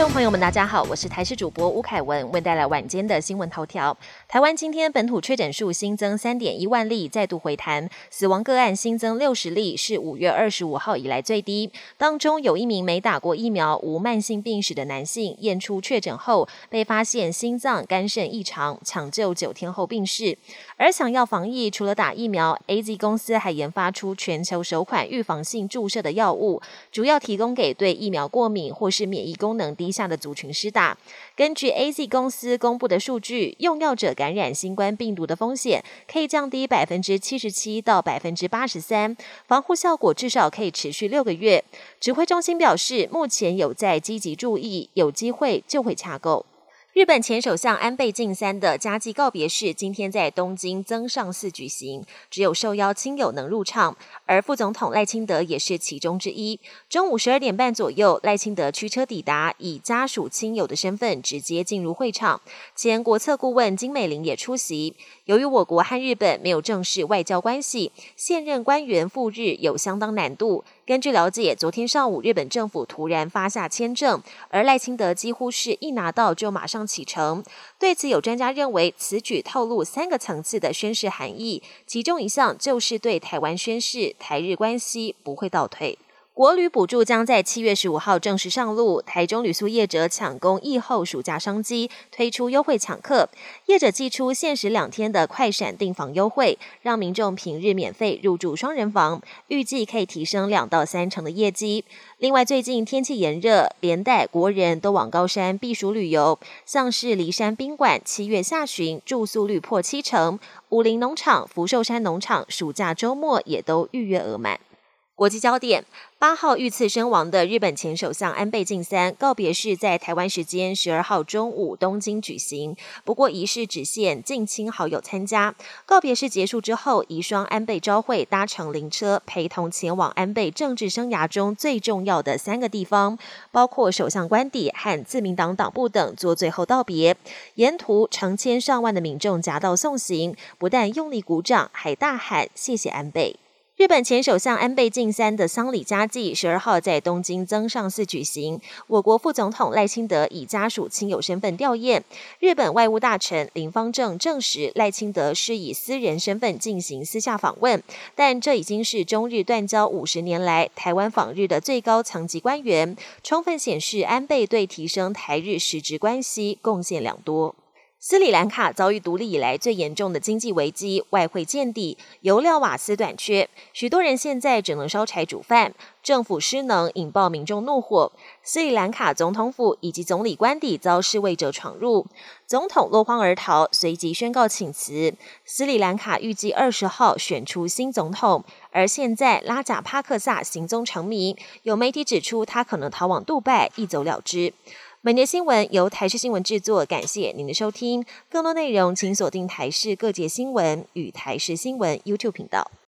众朋友们，大家好，我是台视主播吴凯文，为带来晚间的新闻头条。台湾今天本土确诊数新增三点一万例，再度回弹，死亡个案新增六十例，是五月二十五号以来最低。当中有一名没打过疫苗、无慢性病史的男性，验出确诊后被发现心脏、肝肾异常，抢救九天后病逝。而想要防疫，除了打疫苗，A Z 公司还研发出全球首款预防性注射的药物，主要提供给对疫苗过敏或是免疫功能低下的族群施打。根据 A Z 公司公布的数据，用药者感染新冠病毒的风险可以降低百分之七十七到百分之八十三，防护效果至少可以持续六个月。指挥中心表示，目前有在积极注意，有机会就会洽购。日本前首相安倍晋三的家祭告别式今天在东京增上寺举行，只有受邀亲友能入场，而副总统赖清德也是其中之一。中午十二点半左右，赖清德驱车抵达，以家属亲友的身份直接进入会场。前国策顾问金美玲也出席。由于我国和日本没有正式外交关系，现任官员赴日有相当难度。根据了解，昨天上午日本政府突然发下签证，而赖清德几乎是一拿到就马上启程。对此，有专家认为此举透露三个层次的宣誓含义，其中一项就是对台湾宣誓，台日关系不会倒退。国旅补助将在七月十五号正式上路，台中旅宿业者抢攻疫后暑假商机，推出优惠抢客。业者寄出限时两天的快闪订房优惠，让民众平日免费入住双人房，预计可以提升两到三成的业绩。另外，最近天气炎热，连带国人都往高山避暑旅游，像是骊山宾馆，七月下旬住宿率破七成；武林农场、福寿山农场，暑假周末也都预约额满。国际焦点：八号遇刺身亡的日本前首相安倍晋三告别式在台湾时间十二号中午东京举行，不过仪式只限近亲好友参加。告别式结束之后，遗孀安倍昭惠搭乘灵车陪同前往安倍政治生涯中最重要的三个地方，包括首相官邸和自民党党部等，做最后道别。沿途成千上万的民众夹道送行，不但用力鼓掌，还大喊谢谢安倍。日本前首相安倍晋三的丧礼家祭十二号在东京增上寺举行，我国副总统赖清德以家属亲友身份吊唁。日本外务大臣林方正证实，赖清德是以私人身份进行私下访问，但这已经是中日断交五十年来台湾访日的最高层级官员，充分显示安倍对提升台日实质关系贡献良多。斯里兰卡遭遇独立以来最严重的经济危机，外汇见底，油料瓦斯短缺，许多人现在只能烧柴煮饭。政府失能，引爆民众怒火。斯里兰卡总统府以及总理官邸遭示威者闯入，总统落荒而逃，随即宣告请辞。斯里兰卡预计二十号选出新总统，而现在拉贾帕克萨行踪成谜，有媒体指出他可能逃往杜拜，一走了之。每年新闻由台视新闻制作，感谢您的收听。更多内容请锁定台视各界新闻与台视新闻 YouTube 频道。